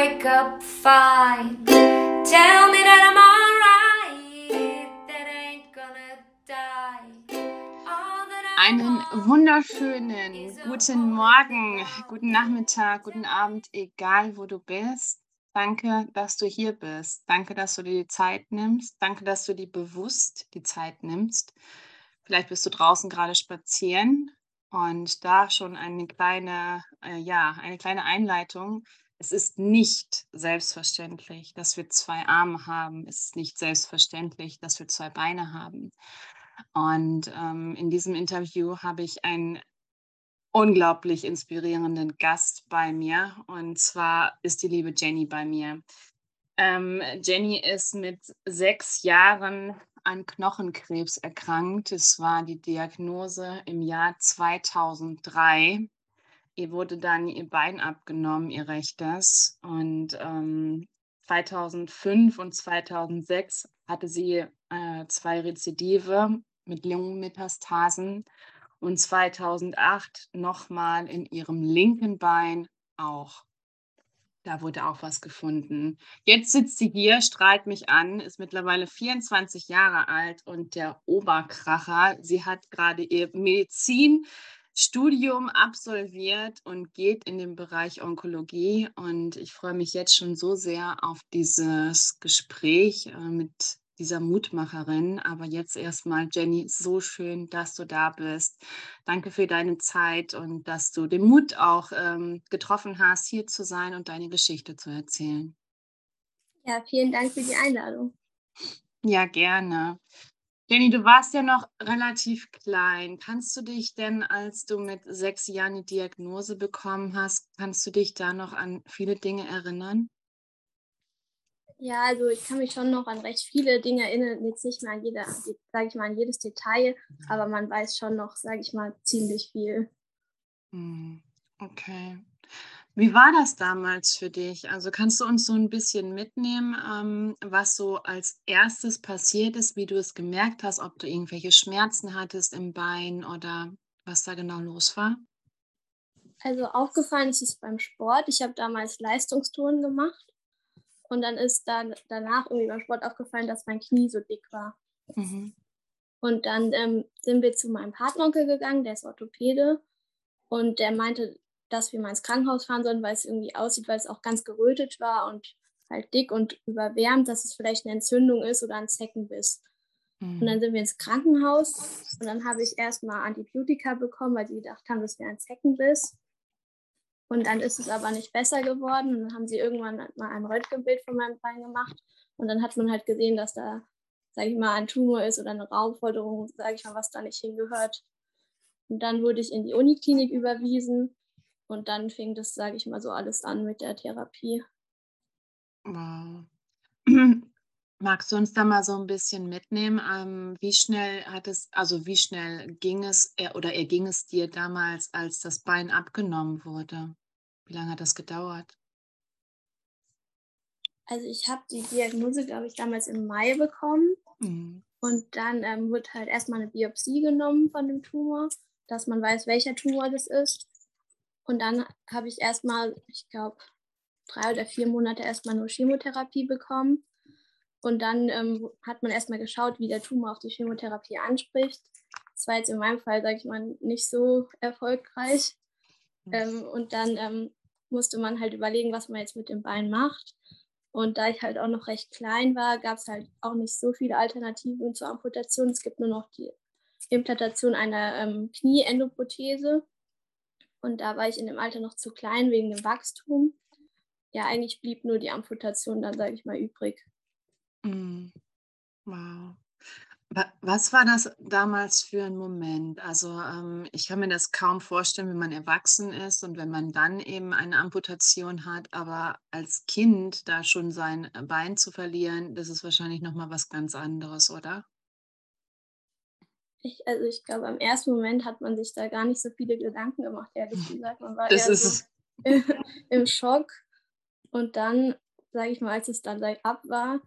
wake up fine. Tell me that I'm alright, that I ain't gonna die. Einen wunderschönen guten Morgen, guten Nachmittag, guten Abend, egal wo du bist. Danke, dass du hier bist. Danke, dass du dir die Zeit nimmst. Danke, dass du dir bewusst die Zeit nimmst. Vielleicht bist du draußen gerade spazieren und da schon eine kleine, äh, ja, eine kleine Einleitung. Es ist nicht selbstverständlich, dass wir zwei Arme haben. Es ist nicht selbstverständlich, dass wir zwei Beine haben. Und ähm, in diesem Interview habe ich einen unglaublich inspirierenden Gast bei mir. Und zwar ist die liebe Jenny bei mir. Ähm, Jenny ist mit sechs Jahren an Knochenkrebs erkrankt. Es war die Diagnose im Jahr 2003. Ihr wurde dann ihr Bein abgenommen, ihr rechtes. Und ähm, 2005 und 2006 hatte sie äh, zwei Rezidive mit Lungenmetastasen und 2008 nochmal in ihrem linken Bein auch. Da wurde auch was gefunden. Jetzt sitzt sie hier, strahlt mich an, ist mittlerweile 24 Jahre alt und der Oberkracher. Sie hat gerade ihr Medizinstudium absolviert und geht in den Bereich Onkologie. Und ich freue mich jetzt schon so sehr auf dieses Gespräch äh, mit dieser Mutmacherin. Aber jetzt erstmal, Jenny, so schön, dass du da bist. Danke für deine Zeit und dass du den Mut auch ähm, getroffen hast, hier zu sein und deine Geschichte zu erzählen. Ja, vielen Dank für die Einladung. Ja, gerne. Jenny, du warst ja noch relativ klein. Kannst du dich denn, als du mit sechs Jahren die Diagnose bekommen hast, kannst du dich da noch an viele Dinge erinnern? Ja, also ich kann mich schon noch an recht viele Dinge erinnern, jetzt nicht mehr an jeder, sage ich mal, an jedes Detail, aber man weiß schon noch, sage ich mal, ziemlich viel. Hm, Okay. Wie war das damals für dich? Also kannst du uns so ein bisschen mitnehmen, ähm, was so als erstes passiert ist, wie du es gemerkt hast, ob du irgendwelche Schmerzen hattest im Bein oder was da genau los war? Also aufgefallen ist es beim Sport. Ich habe damals Leistungstouren gemacht und dann ist dann danach irgendwie beim Sport aufgefallen, dass mein Knie so dick war. Mhm. Und dann ähm, sind wir zu meinem Partneronkel gegangen, der ist Orthopäde. Und der meinte, dass wir mal ins Krankenhaus fahren sollen, weil es irgendwie aussieht, weil es auch ganz gerötet war und halt dick und überwärmt, dass es vielleicht eine Entzündung ist oder ein Zeckenbiss. Und dann Mhm. sind wir ins Krankenhaus und dann habe ich erstmal Antibiotika bekommen, weil die gedacht haben, das wäre ein Zeckenbiss. Und dann ist es aber nicht besser geworden. Und dann haben sie irgendwann mal ein Röntgenbild von meinem Bein gemacht. Und dann hat man halt gesehen, dass da, sage ich mal, ein Tumor ist oder eine Raumforderung, sage ich mal, was da nicht hingehört. Und dann wurde ich in die Uniklinik überwiesen. Und dann fing das, sage ich mal, so alles an mit der Therapie. Wow. Magst du uns da mal so ein bisschen mitnehmen? Ähm, wie schnell hat es, also wie schnell ging es äh, oder erging es dir damals, als das Bein abgenommen wurde? Wie lange hat das gedauert? Also ich habe die Diagnose, glaube ich, damals im Mai bekommen. Mhm. Und dann ähm, wird halt erstmal eine Biopsie genommen von dem Tumor, dass man weiß, welcher Tumor das ist. Und dann habe ich erstmal, ich glaube, drei oder vier Monate erstmal nur Chemotherapie bekommen. Und dann ähm, hat man erstmal geschaut, wie der Tumor auf die Chemotherapie anspricht. Das war jetzt in meinem Fall, sage ich mal, nicht so erfolgreich. Ähm, und dann ähm, musste man halt überlegen, was man jetzt mit dem Bein macht. Und da ich halt auch noch recht klein war, gab es halt auch nicht so viele Alternativen zur Amputation. Es gibt nur noch die Implantation einer ähm, Knieendoprothese. Und da war ich in dem Alter noch zu klein wegen dem Wachstum. Ja, eigentlich blieb nur die Amputation dann, sage ich mal, übrig. Mhm. Wow. Wa was war das damals für ein Moment? Also, ähm, ich kann mir das kaum vorstellen, wenn man erwachsen ist und wenn man dann eben eine Amputation hat, aber als Kind da schon sein, Bein zu verlieren, das ist wahrscheinlich noch mal was ganz anderes, oder? Ich, also ich glaube, am ersten Moment hat man sich da gar nicht so viele Gedanken gemacht, ehrlich gesagt. Man war Das eher ist so im Schock. Und dann, sage ich mal, als es dann ab war,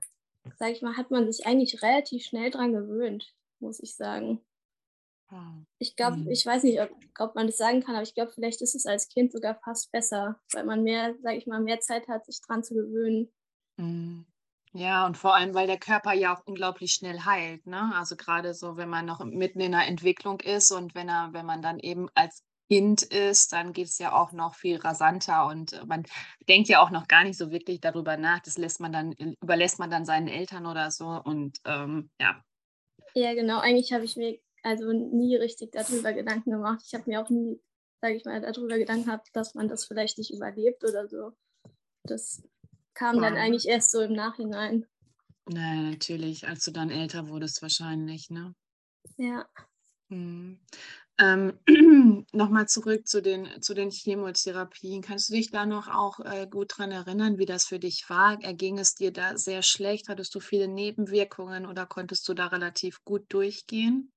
sage ich mal, hat man sich eigentlich relativ schnell dran gewöhnt, muss ich sagen. Ich glaube, mhm. ich weiß nicht, ob, ob, man das sagen kann, aber ich glaube, vielleicht ist es als Kind sogar fast besser, weil man mehr, sage ich mal, mehr Zeit hat, sich dran zu gewöhnen. Ja, und vor allem, weil der Körper ja auch unglaublich schnell heilt, ne? Also gerade so, wenn man noch mitten in der Entwicklung ist und wenn er, wenn man dann eben als Kind ist, dann geht es ja auch noch viel rasanter und man denkt ja auch noch gar nicht so wirklich darüber nach. Das lässt man dann, überlässt man dann seinen Eltern oder so und ähm, ja. Ja, genau. Eigentlich habe ich mir also nie richtig darüber Gedanken gemacht. Ich habe mir auch nie, sage ich mal, darüber Gedanken gehabt, dass man das vielleicht nicht überlebt oder so. Das kam dann eigentlich erst so im Nachhinein. Naja, natürlich, als du dann älter wurdest wahrscheinlich, ne? Ja. Hm. Ähm, Nochmal zurück zu den, zu den Chemotherapien. Kannst du dich da noch auch äh, gut dran erinnern, wie das für dich war? Erging es dir da sehr schlecht? Hattest du viele Nebenwirkungen oder konntest du da relativ gut durchgehen?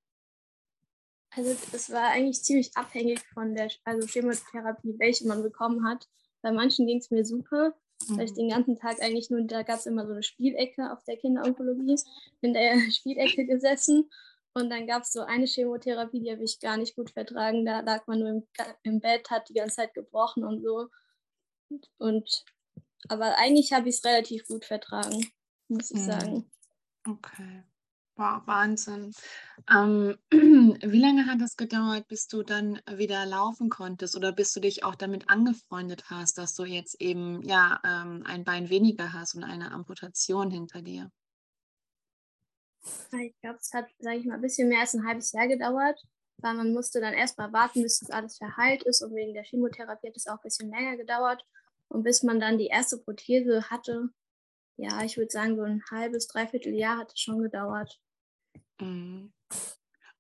Also es war eigentlich ziemlich abhängig von der also Chemotherapie, welche man bekommen hat. Bei manchen ging es mir super, mhm. weil ich mhm. den ganzen Tag eigentlich nur, da gab es immer so eine Spielecke auf der Kinderonkologie, in der Spielecke gesessen und dann gab es so eine Chemotherapie, die habe ich gar nicht gut vertragen. Da lag man nur im, im Bett, hat die ganze Zeit gebrochen und so. Und aber eigentlich habe ich es relativ gut vertragen, muss ich mhm. sagen. Okay. Wow, Wahnsinn. Ähm, wie lange hat es gedauert, bis du dann wieder laufen konntest oder bis du dich auch damit angefreundet hast, dass du jetzt eben ja ähm, ein Bein weniger hast und eine Amputation hinter dir? Ich glaube, es hat, sage ich mal, ein bisschen mehr als ein halbes Jahr gedauert, weil man musste dann erstmal warten, bis das alles verheilt ist und wegen der Chemotherapie hat es auch ein bisschen länger gedauert. Und bis man dann die erste Prothese hatte, ja, ich würde sagen, so ein halbes, dreiviertel Jahr hat es schon gedauert. Mhm.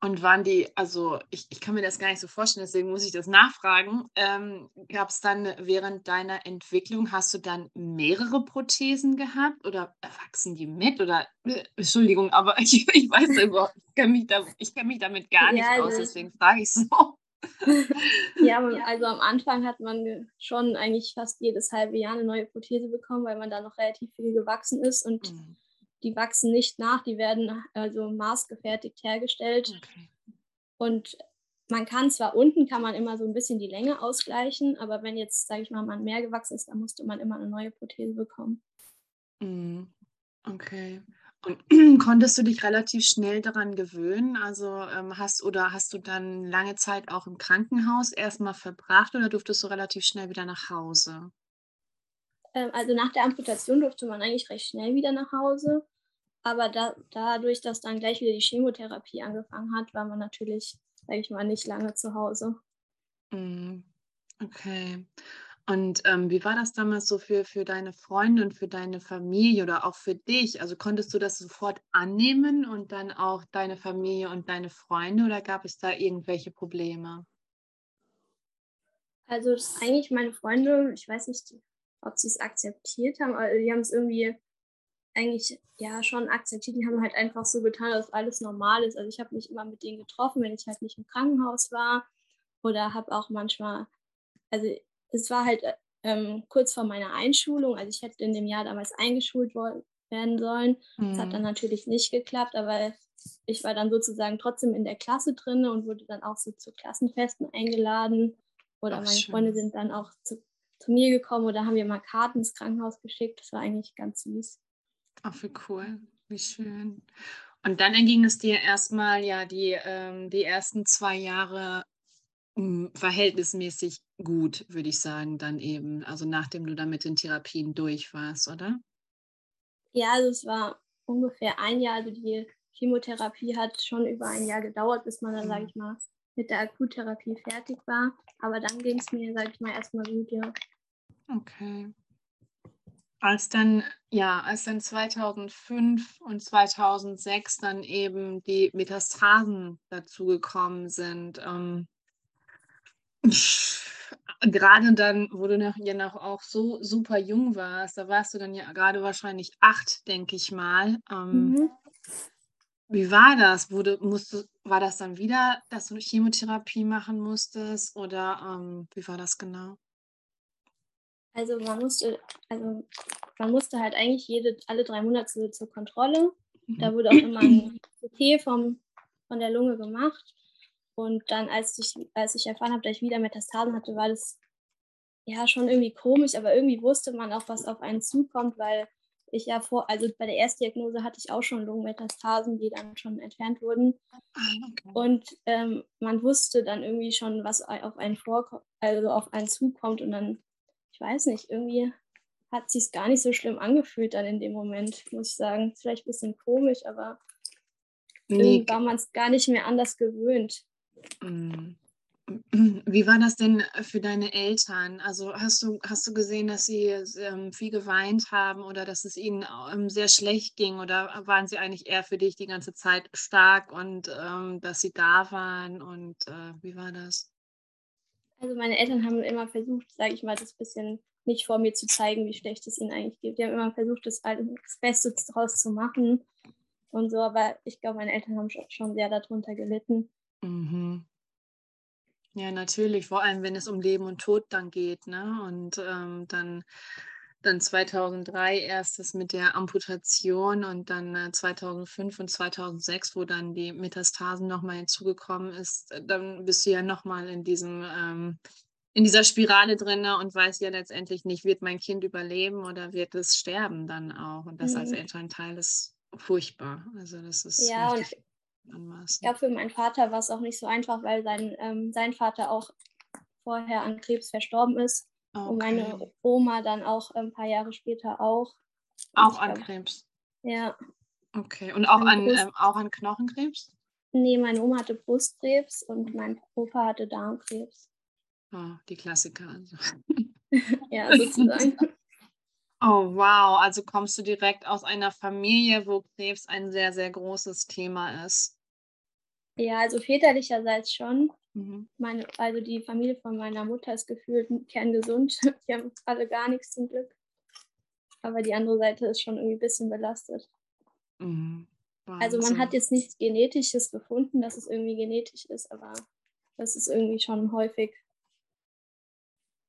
Und waren die, also ich, ich kann mir das gar nicht so vorstellen, deswegen muss ich das nachfragen. Ähm, Gab es dann während deiner Entwicklung, hast du dann mehrere Prothesen gehabt oder wachsen die mit? Oder äh, Entschuldigung, aber ich, ich weiß überhaupt, ich kenne mich, da, kenn mich damit gar nicht ja, aus, deswegen frage ich so. ja, also am Anfang hat man schon eigentlich fast jedes halbe Jahr eine neue Prothese bekommen, weil man da noch relativ viel gewachsen ist und mhm die wachsen nicht nach, die werden also maßgefertigt hergestellt. Okay. Und man kann zwar unten, kann man immer so ein bisschen die Länge ausgleichen, aber wenn jetzt, sage ich mal, man mehr gewachsen ist, dann musste man immer eine neue Prothese bekommen. Mhm. Okay. Und konntest du dich relativ schnell daran gewöhnen? Also ähm, hast oder hast du dann lange Zeit auch im Krankenhaus erstmal verbracht oder durftest du relativ schnell wieder nach Hause? Ähm, also nach der Amputation durfte man eigentlich recht schnell wieder nach Hause. Aber da, dadurch, dass dann gleich wieder die Chemotherapie angefangen hat, war man natürlich, sage ich mal, nicht lange zu Hause. Mm, okay. Und ähm, wie war das damals so für, für deine Freunde und für deine Familie oder auch für dich? Also konntest du das sofort annehmen und dann auch deine Familie und deine Freunde oder gab es da irgendwelche Probleme? Also eigentlich meine Freunde, ich weiß nicht, ob sie es akzeptiert haben, aber die haben es irgendwie eigentlich ja schon akzeptiert. Die haben halt einfach so getan, dass alles normal ist. Also ich habe mich immer mit denen getroffen, wenn ich halt nicht im Krankenhaus war oder habe auch manchmal, also es war halt ähm, kurz vor meiner Einschulung, also ich hätte in dem Jahr damals eingeschult werden sollen. Mhm. Das hat dann mhm. natürlich nicht geklappt, aber ich war dann sozusagen trotzdem in der Klasse drin und wurde dann auch so zu Klassenfesten eingeladen. Oder Ach, meine schön. Freunde sind dann auch zu, zu mir gekommen oder haben wir mal Karten ins Krankenhaus geschickt. Das war eigentlich ganz süß. Ach, wie cool, wie schön. Und dann erging es dir erstmal ja die, ähm, die ersten zwei Jahre hm, verhältnismäßig gut, würde ich sagen, dann eben, also nachdem du dann mit den Therapien durch warst, oder? Ja, also es war ungefähr ein Jahr, also die Chemotherapie hat schon über ein Jahr gedauert, bis man dann, sage mhm. ich mal, mit der Akuttherapie fertig war. Aber dann ging es mir, sage ich mal, erstmal gut, ja. Okay. Als dann, ja, als dann 2005 und 2006 dann eben die Metastasen dazugekommen sind, ähm, gerade dann, wo du noch, ja noch auch so super jung warst, da warst du dann ja gerade wahrscheinlich acht, denke ich mal. Ähm, mhm. Wie war das? Wurde, musste, war das dann wieder, dass du Chemotherapie machen musstest oder ähm, wie war das genau? Also man musste, also man musste halt eigentlich jede, alle drei Monate zur Kontrolle. Da wurde auch immer ein CT vom, von der Lunge gemacht. Und dann, als ich, als ich erfahren habe, dass ich wieder Metastasen hatte, war das ja schon irgendwie komisch, aber irgendwie wusste man auch, was auf einen zukommt, weil ich ja vor, also bei der Erstdiagnose hatte ich auch schon Lungenmetastasen, die dann schon entfernt wurden. Ah, okay. Und ähm, man wusste dann irgendwie schon, was auf einen vorkommt, also auf einen zukommt. Und dann, ich weiß nicht, irgendwie hat sich gar nicht so schlimm angefühlt dann in dem Moment, muss ich sagen. Ist vielleicht ein bisschen komisch, aber Nee, irgendwie war man es gar nicht mehr anders gewöhnt. Mm. Wie war das denn für deine Eltern? Also hast du, hast du gesehen, dass sie ähm, viel geweint haben oder dass es ihnen ähm, sehr schlecht ging oder waren sie eigentlich eher für dich die ganze Zeit stark und ähm, dass sie da waren und äh, wie war das? Also meine Eltern haben immer versucht, sage ich mal, das bisschen nicht vor mir zu zeigen, wie schlecht es ihnen eigentlich geht. Die haben immer versucht, das, das Beste daraus zu machen und so, aber ich glaube, meine Eltern haben schon sehr darunter gelitten. Mhm. Ja, natürlich, vor allem wenn es um Leben und Tod dann geht, ne? Und ähm, dann, dann 2003 erstes mit der Amputation und dann äh, 2005 und 2006, wo dann die Metastasen nochmal hinzugekommen ist, äh, dann bist du ja nochmal in diesem, ähm, in dieser Spirale drin und weißt ja letztendlich nicht, wird mein Kind überleben oder wird es sterben dann auch. Und das als Mhm. Elternteil ist furchtbar. Also das ist Ja, und anmaßen. ja, für meinen Vater war es auch nicht so einfach, weil sein, ähm, sein Vater auch vorher an Krebs verstorben ist und meine Okay. Oma dann auch ein paar Jahre später auch. Auch an glaube, Krebs. ja, Okay. Und auch an an, ähm, auch an Knochenkrebs? Nee, meine Oma hatte Brustkrebs und mein Opa hatte Darmkrebs. Oh, die Klassiker. Also. Ja, sozusagen. Oh, wow. Also kommst du direkt aus einer Familie, wo Krebs ein sehr, sehr großes Thema ist. Ja, also väterlicherseits schon. Mhm. Meine, also die Familie von meiner Mutter ist gefühlt kerngesund. Die haben alle gar nichts zum Glück. Aber die andere Seite ist schon irgendwie ein bisschen belastet. Mhm. Also man hat jetzt nichts Genetisches gefunden, dass es irgendwie genetisch ist, aber das ist irgendwie schon häufig.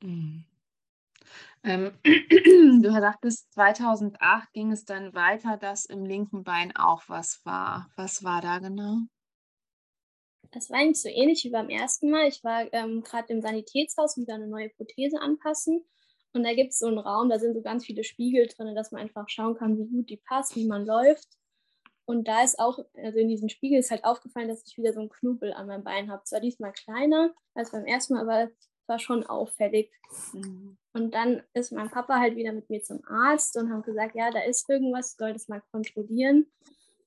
Mhm. Ähm, du sagtest, 2008 ging es dann weiter, dass im linken Bein auch was war. Was war da genau? Das war eigentlich so ähnlich wie beim ersten Mal. Ich war ähm, gerade im Sanitätshaus und wieder eine neue Prothese anpassen. Und da gibt es so einen Raum, da sind so ganz viele Spiegel drin, dass man einfach schauen kann, wie gut die passt, wie man läuft. Und da ist auch, also in diesem Spiegel ist halt aufgefallen, dass ich wieder so einen Knubbel an meinem Bein habe. Zwar diesmal kleiner als beim ersten Mal, aber es war schon auffällig. Mhm. Und dann ist mein Papa halt wieder mit mir zum Arzt und haben gesagt, ja, da ist irgendwas, soll das mal kontrollieren.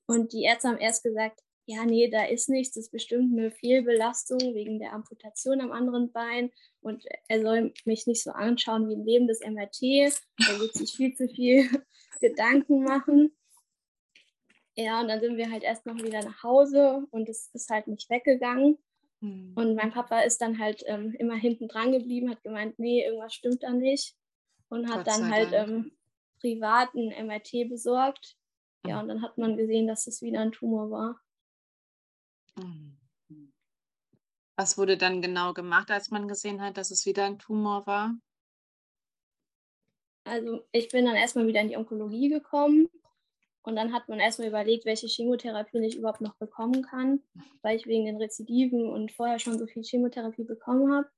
Und die Ärzte haben erst gesagt, ja, nee, da ist nichts, das ist bestimmt eine Fehlbelastung wegen der Amputation am anderen Bein. Und er soll mich nicht so anschauen wie ein lebendes MRT. Er wird sich viel zu viel Gedanken machen. Ja, und dann sind wir halt erst noch wieder nach Hause und es ist halt nicht weggegangen. Mhm. Und mein Papa ist dann halt ähm, immer hinten dran geblieben, hat gemeint, nee, irgendwas stimmt da nicht. Und hat dann halt ähm, privat ein MRT besorgt. Ja, Mhm. und dann hat man gesehen, dass es wieder ein Tumor war. Mhm. Was wurde dann genau gemacht, als man gesehen hat, dass es wieder ein Tumor war? Also ich bin dann erstmal wieder in die Onkologie gekommen. Und dann hat man erstmal überlegt, welche Chemotherapien ich überhaupt noch bekommen kann, weil ich wegen den Rezidiven und vorher schon so viel Chemotherapie bekommen habe.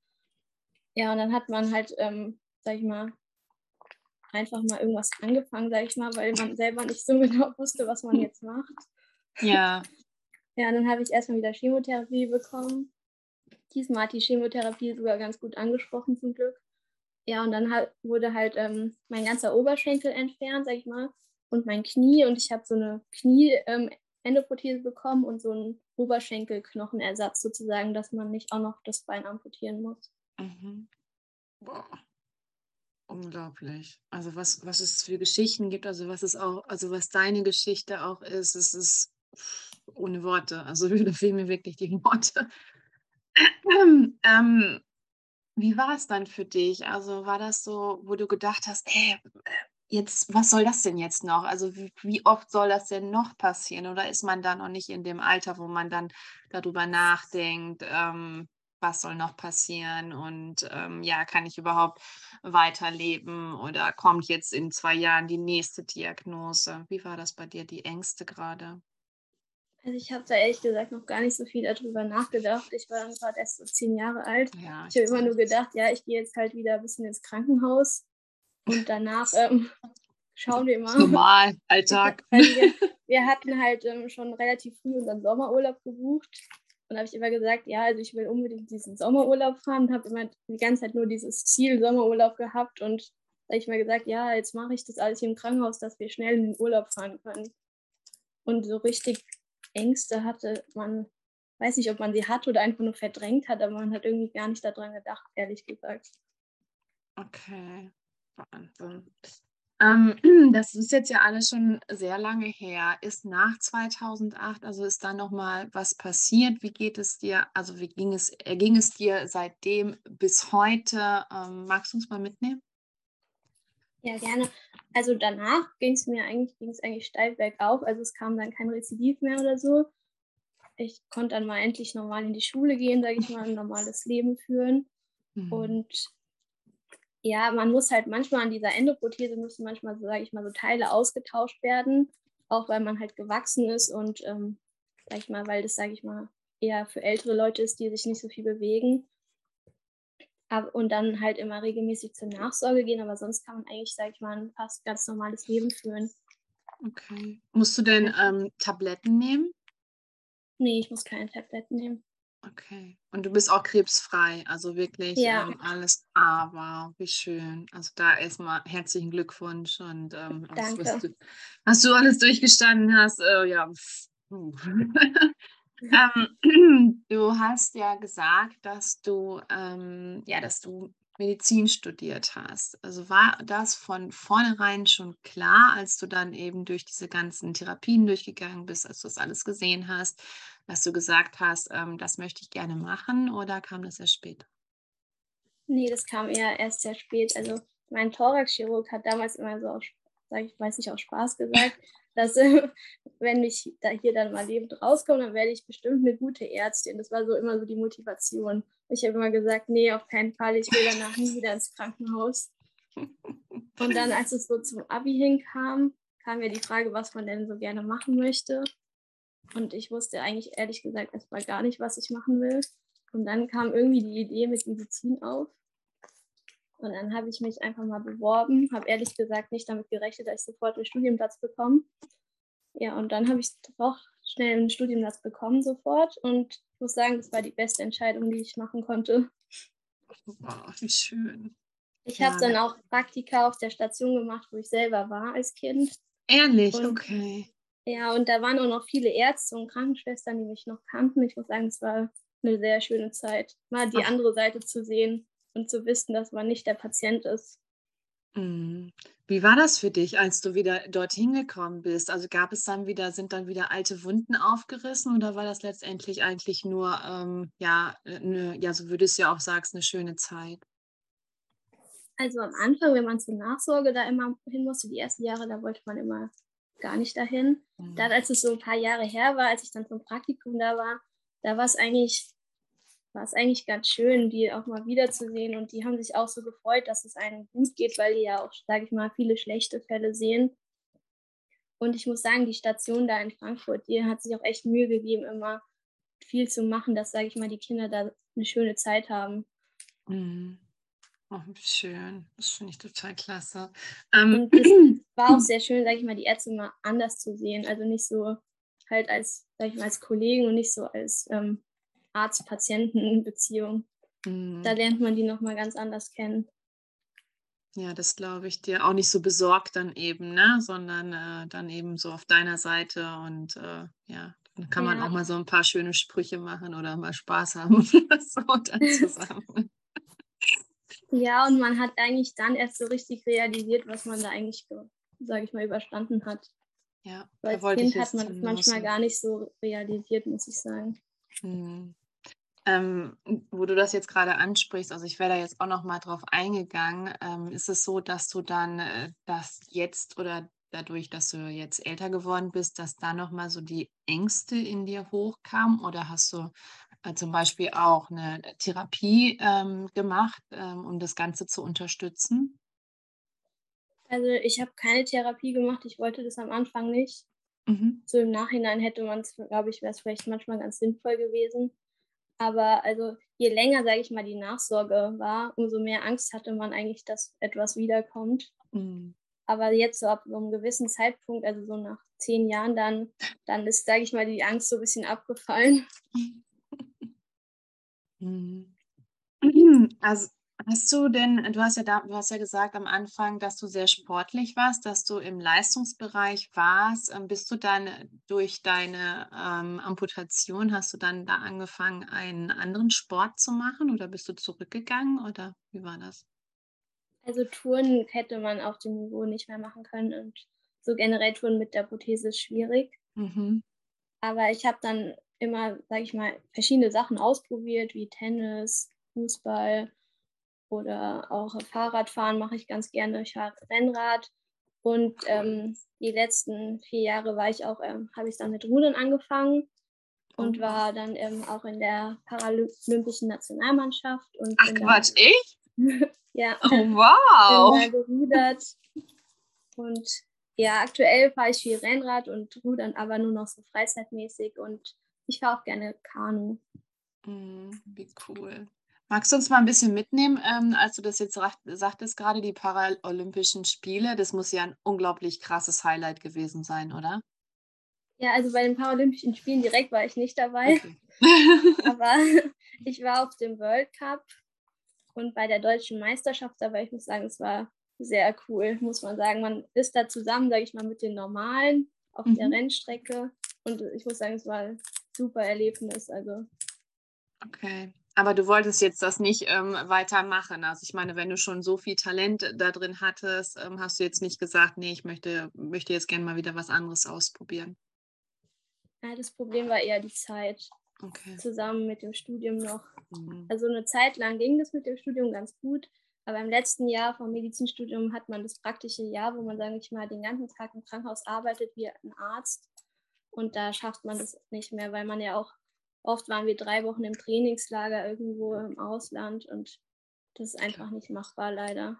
Ja, und dann hat man halt, ähm, sag ich mal, einfach mal irgendwas angefangen, sag ich mal, weil man selber nicht so genau wusste, was man jetzt macht. Ja. Ja, dann habe ich erstmal wieder Chemotherapie bekommen. Diesmal hat die Chemotherapie sogar ganz gut angesprochen, zum Glück. Ja, und dann halt, wurde halt ähm, mein ganzer Oberschenkel entfernt, sag ich mal, und mein Knie. Und ich habe so eine Knie-Endoprothese bekommen und so einen Oberschenkelknochenersatz sozusagen, dass man nicht auch noch das Bein amputieren muss. Mhm. Boah. Unglaublich. Also was, was es für Geschichten gibt, also was es auch, also was deine Geschichte auch ist, es ist ohne Worte. Also da fehlen mir wirklich die Worte. ähm, wie war es dann für dich? Also war das so, wo du gedacht hast, ey, jetzt, was soll das denn jetzt noch? Also wie, wie oft soll das denn noch passieren? Oder ist man da noch nicht in dem Alter, wo man dann darüber nachdenkt, ähm, was soll noch passieren und ähm, ja, kann ich überhaupt weiterleben oder kommt jetzt in zwei Jahren die nächste Diagnose? Wie war das bei dir, die Ängste gerade? Also ich habe da ehrlich gesagt noch gar nicht so viel darüber nachgedacht. Ich war dann gerade erst so zehn Jahre alt. Ja, Ich habe immer nur gedacht, ja, ich gehe jetzt halt wieder ein bisschen ins Krankenhaus und danach ähm, schauen wir mal. normal, Alltag. Wir, wir hatten halt ähm, schon relativ früh unseren Sommerurlaub gebucht. Und habe ich immer gesagt, ja, also ich will unbedingt diesen Sommerurlaub fahren. Habe immer die ganze Zeit nur dieses Ziel Sommerurlaub gehabt. Und da habe ich mal gesagt, ja, jetzt mache ich das alles hier im Krankenhaus, dass wir schnell in den Urlaub fahren können. Und so richtig Ängste hatte man, weiß nicht, ob man sie hatte oder einfach nur verdrängt hat, aber man hat irgendwie gar nicht daran gedacht, ehrlich gesagt. Okay, Wahnsinn. Ähm, das ist jetzt ja alles schon sehr lange her. Ist nach 2008, also ist da nochmal was passiert? Wie geht es dir, also wie ging es, äh, ging es dir seitdem bis heute? Ähm, magst du uns mal mitnehmen? Ja, gerne. Also danach ging es mir eigentlich, ging es eigentlich steil bergauf. Also es kam dann kein Rezidiv mehr oder so. Ich konnte dann mal endlich normal in die Schule gehen, sage ich mal, ein normales Leben führen. Mhm. Und ja, man muss halt manchmal an dieser Endoprothese müssen manchmal, so sage ich mal, so Teile ausgetauscht werden, auch weil man halt gewachsen ist und ähm, sag ich mal, weil das, sage ich mal, eher für ältere Leute ist, die sich nicht so viel bewegen. Aber, und dann halt immer regelmäßig zur Nachsorge gehen, aber sonst kann man eigentlich, sage ich mal, ein fast ganz normales Leben führen. Okay. Musst du denn ähm, Tabletten nehmen? Nee, ich muss keine Tabletten nehmen. Okay. Und du bist auch krebsfrei, also wirklich Ja. ähm, alles. Ah, wow, wie schön. Also da erstmal herzlichen Glückwunsch und ähm, alles, was Danke. du, was du alles durchgestanden hast. Äh, ja. ähm, du hast ja gesagt, dass du ähm, ja, dass du Medizin studiert hast. Also war das von vornherein schon klar, als du dann eben durch diese ganzen Therapien durchgegangen bist, als du das alles gesehen hast, dass du gesagt hast, ähm, das möchte ich gerne machen oder kam das erst später? Nee, das kam eher erst sehr spät. Also mein Thoraxchirurg hat damals immer so, aus, sag ich weiß nicht, aus Spaß gesagt, dass äh, wenn ich da hier dann mal lebend rauskomme, dann werde ich bestimmt eine gute Ärztin. Das war so immer so die Motivation. Ich habe immer gesagt, nee, auf keinen Fall, ich will danach nie wieder ins Krankenhaus. Und dann, als es so zum Abi hinkam, kam ja die Frage, was man denn so gerne machen möchte. Und ich wusste eigentlich ehrlich gesagt erstmal gar nicht, was ich machen will. Und dann kam irgendwie die Idee mit Medizin auf. Und dann habe ich mich einfach mal beworben, habe ehrlich gesagt nicht damit gerechnet, dass ich sofort einen Studienplatz bekomme. Ja, und dann habe ich doch schnell einen Studienplatz bekommen sofort. Und ich muss sagen, das war die beste Entscheidung, die ich machen konnte. Wow, wie schön. Ich Ja. habe dann auch Praktika auf der Station gemacht, wo ich selber war als Kind. Ehrlich, Und- okay. Ja, und da waren auch noch viele Ärzte und Krankenschwestern, die mich noch kannten. Ich muss sagen, es war eine sehr schöne Zeit, mal die Ach. andere Seite zu sehen und zu wissen, dass man nicht der Patient ist. Mhm. Wie war das für dich, als du wieder dorthin gekommen bist? Also gab es dann wieder, sind dann wieder alte Wunden aufgerissen oder war das letztendlich eigentlich nur, ähm, ja, ne, ja, so wie du es ja auch sagst, eine schöne Zeit? Also am Anfang, wenn man zur Nachsorge da immer hin musste, die ersten Jahre, da wollte man immer gar nicht dahin. Mhm. Dann, als es so ein paar Jahre her war, als ich dann zum Praktikum da war, da war es eigentlich, war es eigentlich ganz schön, die auch mal wiederzusehen. Und die haben sich auch so gefreut, dass es einem gut geht, weil die ja auch, sage ich mal, viele schlechte Fälle sehen. Und ich muss sagen, die Station da in Frankfurt, die hat sich auch echt Mühe gegeben, immer viel zu machen, dass, sage ich mal, die Kinder da eine schöne Zeit haben. Mhm. Oh, schön. Das finde ich total klasse. Ähm, Und das war auch sehr schön, sage ich mal, die Ärzte mal anders zu sehen. Also nicht so halt als, sag ich mal, als Kollegen und nicht so als ähm, Arzt-Patienten-Beziehung. mhm. Da lernt man die nochmal ganz anders kennen. Ja, das glaube ich dir. Auch nicht so besorgt dann eben, ne? Sondern äh, dann eben so auf deiner Seite und äh, ja, dann kann man Ja. auch mal so ein paar schöne Sprüche machen oder mal Spaß haben so dann zusammen. Ja, und man hat eigentlich dann erst so richtig realisiert, was man da eigentlich, sage ich mal, überstanden hat. Ja, Weil da als wollte ich Kind hat man das manchmal hinaus. gar nicht so realisiert, muss ich sagen. Mhm. Ähm, wo du das jetzt gerade ansprichst, also ich wäre da jetzt auch noch mal drauf eingegangen, ähm, ist es so, dass du dann äh, das jetzt oder dadurch, dass du jetzt älter geworden bist, dass da noch mal so die Ängste in dir hochkamen oder hast du äh, zum Beispiel auch eine Therapie ähm, gemacht, ähm, um das Ganze zu unterstützen? Also ich habe keine Therapie gemacht, ich wollte das am Anfang nicht. Mhm. So im Nachhinein hätte man es, glaube ich, wäre es vielleicht manchmal ganz sinnvoll gewesen. Aber also je länger, sage ich mal, die Nachsorge war, umso mehr Angst hatte man eigentlich, dass etwas wiederkommt. Mhm. Aber jetzt so ab so einem gewissen Zeitpunkt, also so nach zehn Jahren, dann, dann ist, sage ich mal, die Angst so ein bisschen abgefallen. Mhm. Also Hast du denn du hast ja da du hast ja gesagt am Anfang, dass du sehr sportlich warst, dass du im Leistungsbereich warst. Ähm, bist du dann durch deine, ähm, Amputation hast du dann da angefangen, einen anderen Sport zu machen oder bist du zurückgegangen oder wie war das? Also Touren hätte man auf dem Niveau nicht mehr machen können und so generell Touren mit der Prothese ist schwierig. Mhm. Aber ich habe dann immer, sage ich mal, verschiedene Sachen ausprobiert, wie Tennis, Fußball oder auch Fahrradfahren mache ich ganz gerne. Ich fahre Rennrad. Und ähm, die letzten vier Jahre war ich auch, ähm, habe ich dann mit Rudern angefangen und oh. war dann ähm, auch in der paralympischen Nationalmannschaft. Und Ach Quatsch, ich? ja. Oh wow. Bin da gerudert. Und ja, aktuell fahre ich viel Rennrad und rudern aber nur noch so freizeitmäßig und ich fahre auch gerne Kanu. Mm, wie cool. Magst du uns mal ein bisschen mitnehmen, ähm, als du das jetzt sagtest, gerade die Paralympischen Spiele? Das muss ja ein unglaublich krasses Highlight gewesen sein, oder? Ja, also bei den Paralympischen Spielen direkt war ich nicht dabei. Okay. Aber ich war auf dem World Cup und bei der deutschen Meisterschaft dabei. Ich muss sagen, es war sehr cool, muss man sagen. Man ist da zusammen, sage ich mal, mit den Normalen auf mhm. der Rennstrecke. Und ich muss sagen, es war ein super Erlebnis. Also. Okay. Aber du wolltest jetzt das nicht ähm, weitermachen. Also ich meine, wenn du schon so viel Talent da drin hattest, ähm, hast du jetzt nicht gesagt, nee, ich möchte, möchte jetzt gerne mal wieder was anderes ausprobieren. Ja, das Problem war eher die Zeit. Okay. Zusammen mit dem Studium noch. Mhm. Also eine Zeit lang ging das mit dem Studium ganz gut. Aber im letzten Jahr vom Medizinstudium hat man das praktische Jahr, wo man, sage ich mal, den ganzen Tag im Krankenhaus arbeitet wie ein Arzt. Und da schafft man das nicht mehr, weil man ja auch Oft waren wir drei Wochen im Trainingslager irgendwo im Ausland und das ist einfach nicht machbar, leider.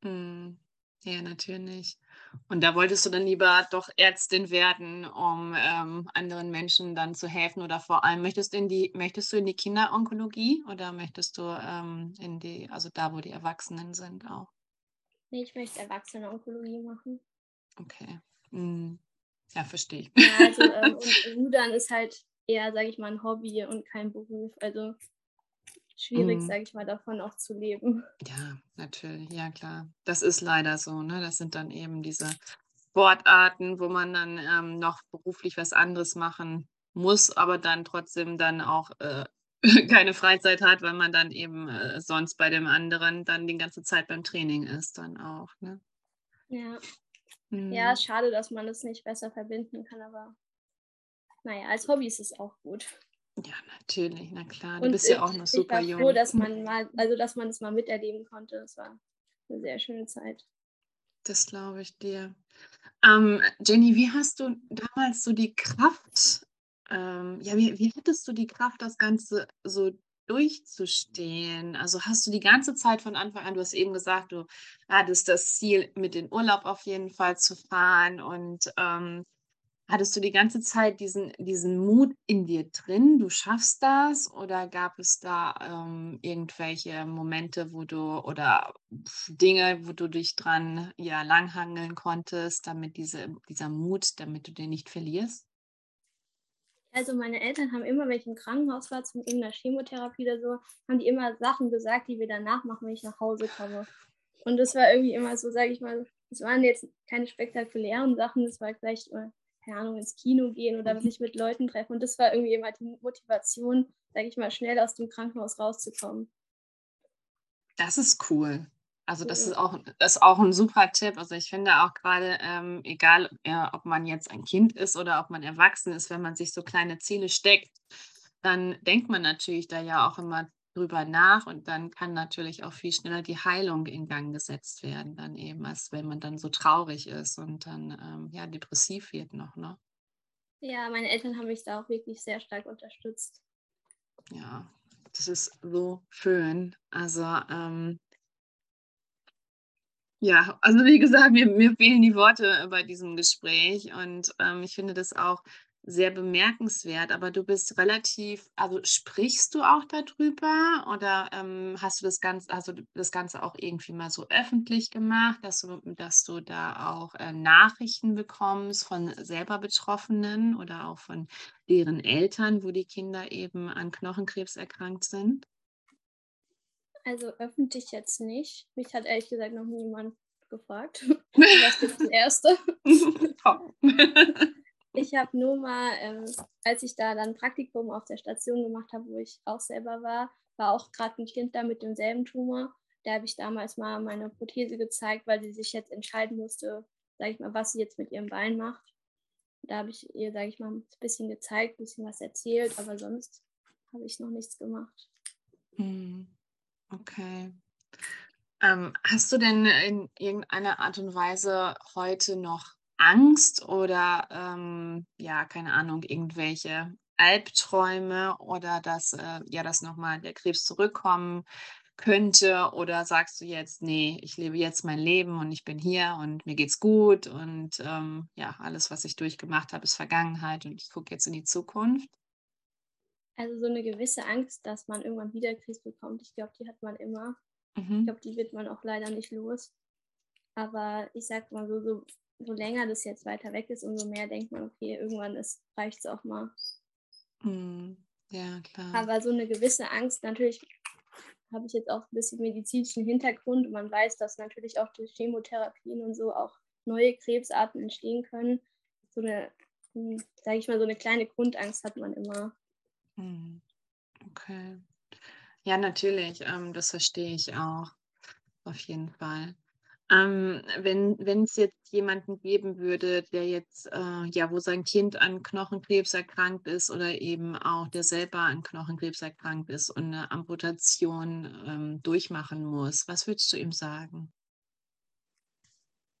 Mm, ja, natürlich. Und da wolltest du dann lieber doch Ärztin werden, um ähm, anderen Menschen dann zu helfen oder vor allem möchtest du in die, möchtest du in die Kinderonkologie oder möchtest du ähm, in die, also da, wo die Erwachsenen sind auch? Nee, ich möchte Erwachsene-Onkologie machen. Okay. Mm. Ja, verstehe ich. Ja, also ähm, und Rudern ist halt eher, sage ich mal, ein Hobby und kein Beruf. Also schwierig, mhm. sage ich mal, davon auch zu leben. Ja, natürlich, ja klar. Das ist leider so. Ne? Das sind dann eben diese Sportarten, wo man dann ähm, noch beruflich was anderes machen muss, aber dann trotzdem dann auch äh, keine Freizeit hat, weil man dann eben äh, sonst bei dem anderen dann die ganze Zeit beim Training ist dann auch. Ne? Ja. Mhm. Ja, schade, dass man das nicht besser verbinden kann, aber naja, als Hobby ist es auch gut. Ja, natürlich, na klar. Du Und bist ja auch noch super jung. Ich war froh, dass man mal, also dass man es mal miterleben konnte. Es war eine sehr schöne Zeit. Das glaube ich dir. Ähm, Jenny, wie hast du damals so die Kraft, ähm, ja, wie, wie hattest du die Kraft, das Ganze so durchzustehen? Also hast du die ganze Zeit von Anfang an, du hast eben gesagt, du hattest das Ziel, mit in Urlaub auf jeden Fall zu fahren und ähm, Hattest du die ganze Zeit diesen, diesen Mut in dir drin, du schaffst das? Oder gab es da ähm, irgendwelche Momente, wo du oder Dinge, wo du dich dran ja langhangeln konntest, damit diese, dieser Mut, damit du den nicht verlierst? Also meine Eltern haben immer, wenn ich im Krankenhaus war, zum irgendeiner Chemotherapie oder so, haben die immer Sachen gesagt, die wir danach machen, wenn ich nach Hause komme. Und das war irgendwie immer so, sage ich mal, es waren jetzt keine spektakulären Sachen, das war vielleicht keine Ahnung, ins Kino gehen oder sich mit Leuten treffen. Und das war irgendwie immer die Motivation, sage ich mal, schnell aus dem Krankenhaus rauszukommen. Das ist cool. Also das ist auch, das ist auch ein super Tipp. Also ich finde auch gerade, ähm, egal ja, ob man jetzt ein Kind ist oder ob man erwachsen ist, wenn man sich so kleine Ziele steckt, dann denkt man natürlich da ja auch immer drüber nach und dann kann natürlich auch viel schneller die Heilung in Gang gesetzt werden, dann eben, als wenn man dann so traurig ist und dann ähm, ja depressiv wird noch, ne? Ja, meine Eltern haben mich da auch wirklich sehr stark unterstützt. Ja, das ist so schön. Also ähm, Ja, also wie gesagt, mir, mir fehlen die Worte bei diesem Gespräch und ähm, ich finde das auch sehr bemerkenswert. Aber du bist relativ, also sprichst du auch darüber oder ähm, hast du das Ganze, also das Ganze auch irgendwie mal so öffentlich gemacht, dass du, dass du da auch äh, Nachrichten bekommst von selber Betroffenen oder auch von deren Eltern, wo die Kinder eben an Knochenkrebs erkrankt sind? Also öffentlich jetzt nicht. Mich hat ehrlich gesagt noch niemand gefragt. Warst jetzt die Erste. ich habe nur mal, ähm, als ich da dann Praktikum auf der Station gemacht habe, wo ich auch selber war, war auch gerade ein Kind da mit demselben Tumor. Da habe ich damals mal meine Prothese gezeigt, weil sie sich jetzt entscheiden musste, sage ich mal, was sie jetzt mit ihrem Bein macht. Da habe ich ihr, sage ich mal, ein bisschen gezeigt, ein bisschen was erzählt, aber sonst habe ich noch nichts gemacht. Hm. Okay. Ähm, hast du denn in irgendeiner Art und Weise heute noch Angst oder ähm, ja, keine Ahnung, irgendwelche Albträume oder dass äh, ja, dass nochmal der Krebs zurückkommen könnte? Oder sagst du jetzt, nee, ich lebe jetzt mein Leben und ich bin hier und mir geht's gut und ähm, ja, alles, was ich durchgemacht habe, ist Vergangenheit und ich gucke jetzt in die Zukunft? Also so eine gewisse Angst, dass man irgendwann wieder Krebs bekommt, ich glaube, die hat man immer. Mhm. Ich glaube, die wird man auch leider nicht los. Aber ich sag mal so, so, so länger das jetzt weiter weg ist, umso mehr denkt man, okay, irgendwann reicht es auch mal. Mhm. Ja, klar. Aber so eine gewisse Angst, natürlich habe ich jetzt auch ein bisschen medizinischen Hintergrund und man weiß, dass natürlich auch durch Chemotherapien und so auch neue Krebsarten entstehen können. So eine, hm, sage ich mal, so eine kleine Grundangst hat man immer. Mhm. Okay. Ja, natürlich, ähm, das verstehe ich auch, auf jeden Fall. Ähm, wenn es jetzt jemanden geben würde, der jetzt, äh, ja, wo sein Kind an Knochenkrebs erkrankt ist oder eben auch der selber an Knochenkrebs erkrankt ist und eine Amputation ähm, durchmachen muss, was würdest du ihm sagen?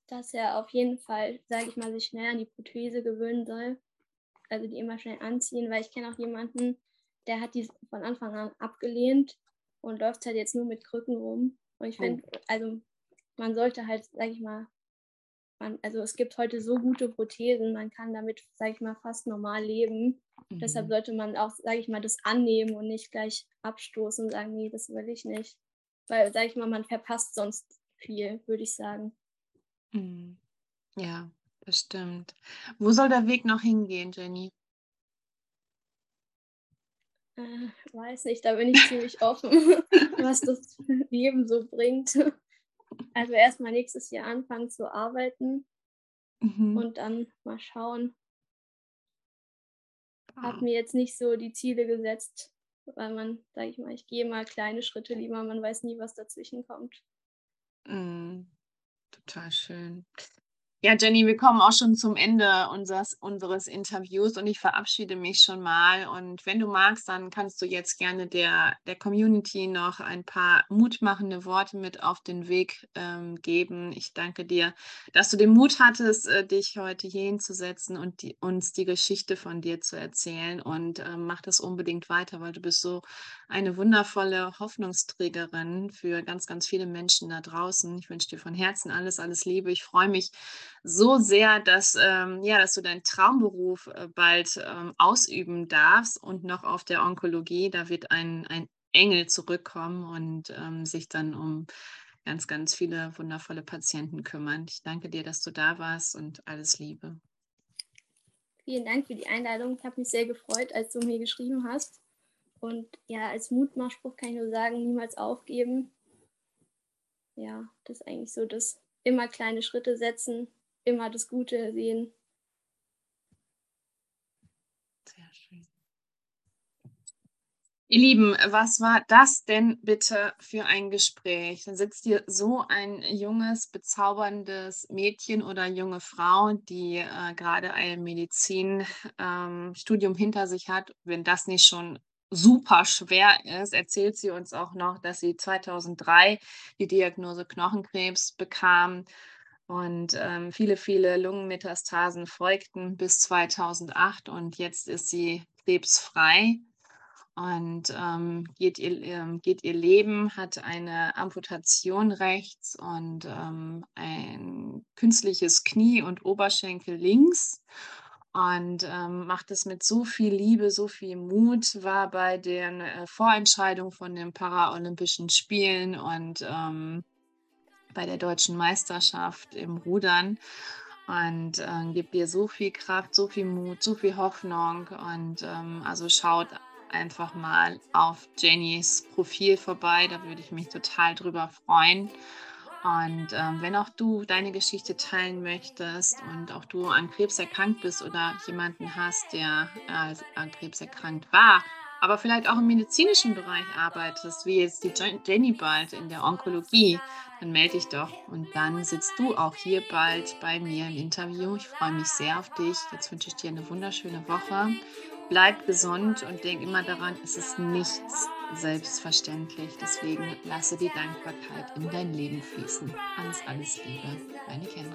Dass er auf jeden Fall, sage ich mal, sich schnell an die Prothese gewöhnen soll. Also die immer schnell anziehen, weil ich kenne auch jemanden, der hat die von Anfang an abgelehnt und läuft halt jetzt nur mit Krücken rum. Und ich finde, oh. also man sollte halt, sag ich mal, man, also es gibt heute so gute Prothesen, man kann damit, sag ich mal, fast normal leben. Mhm. Deshalb sollte man auch, sag ich mal, das annehmen und nicht gleich abstoßen und sagen, nee, das will ich nicht. Weil, sag ich mal, man verpasst sonst viel, würde ich sagen. Mhm. Ja, das stimmt. Wo soll der Weg noch hingehen, Jenny? Äh, weiß nicht, da bin ich ziemlich offen, was das Leben so bringt. Also erstmal nächstes Jahr anfangen zu arbeiten mhm. und dann mal schauen. Ah. Habe mir jetzt nicht so die Ziele gesetzt, weil man, sag ich mal, ich gehe mal kleine Schritte lieber, man weiß nie, was dazwischen kommt. Mm, total schön. Ja, Jenny, wir kommen auch schon zum Ende unseres, unseres Interviews und ich verabschiede mich schon mal. Und wenn du magst, dann kannst du jetzt gerne der, der Community noch ein paar mutmachende Worte mit auf den Weg ähm, geben. Ich danke dir, dass du den Mut hattest, äh, dich heute hier hinzusetzen und die, uns die Geschichte von dir zu erzählen. Und äh, mach das unbedingt weiter, weil du bist so eine wundervolle Hoffnungsträgerin für ganz, ganz viele Menschen da draußen. Ich wünsche dir von Herzen alles, alles Liebe. Ich freue mich so sehr, dass, ähm, ja, dass du deinen Traumberuf äh, bald ähm, ausüben darfst und noch auf der Onkologie. Da wird ein, ein Engel zurückkommen und ähm, sich dann um ganz, ganz viele wundervolle Patienten kümmern. Ich danke dir, dass du da warst und alles Liebe. Vielen Dank für die Einladung. Ich habe mich sehr gefreut, als du mir geschrieben hast. Und ja, als Mutmachspruch kann ich nur sagen, niemals aufgeben. Ja, das ist eigentlich so das immer kleine Schritte setzen, immer das Gute sehen. Sehr schön. Ihr Lieben, was war das denn bitte für ein Gespräch? Dann sitzt hier so ein junges, bezauberndes Mädchen oder junge Frau, die äh, gerade ein Medizinstudium ähm, hinter sich hat. Wenn das nicht schon super schwer ist, erzählt sie uns auch noch, dass sie 2003 die Diagnose Knochenkrebs bekam und ähm, viele, viele Lungenmetastasen folgten bis 2008 und jetzt ist sie krebsfrei. und ähm, geht, ihr, ähm, geht ihr Leben, hat eine Amputation rechts und ähm, ein künstliches Knie und Oberschenkel links und ähm, macht es mit so viel Liebe, so viel Mut, war bei den äh, Vorentscheidungen von den Paralympischen Spielen und ähm, bei der deutschen Meisterschaft im Rudern und äh, gibt dir so viel Kraft, so viel Mut, so viel Hoffnung und ähm, also schaut einfach mal auf Jennys Profil vorbei, da würde ich mich total drüber freuen. Und ähm, wenn auch du deine Geschichte teilen möchtest und auch du an Krebs erkrankt bist oder jemanden hast, der äh, an Krebs erkrankt war, aber vielleicht auch im medizinischen Bereich arbeitest, wie jetzt die Jenny bald in der Onkologie, dann melde dich doch und dann sitzt du auch hier bald bei mir im Interview. Ich freue mich sehr auf dich. Jetzt wünsche ich dir eine wunderschöne Woche. Bleib gesund und denk immer daran, es ist nichts selbstverständlich. Deswegen lasse die Dankbarkeit in dein Leben fließen. Alles, alles Liebe, deine Kendra.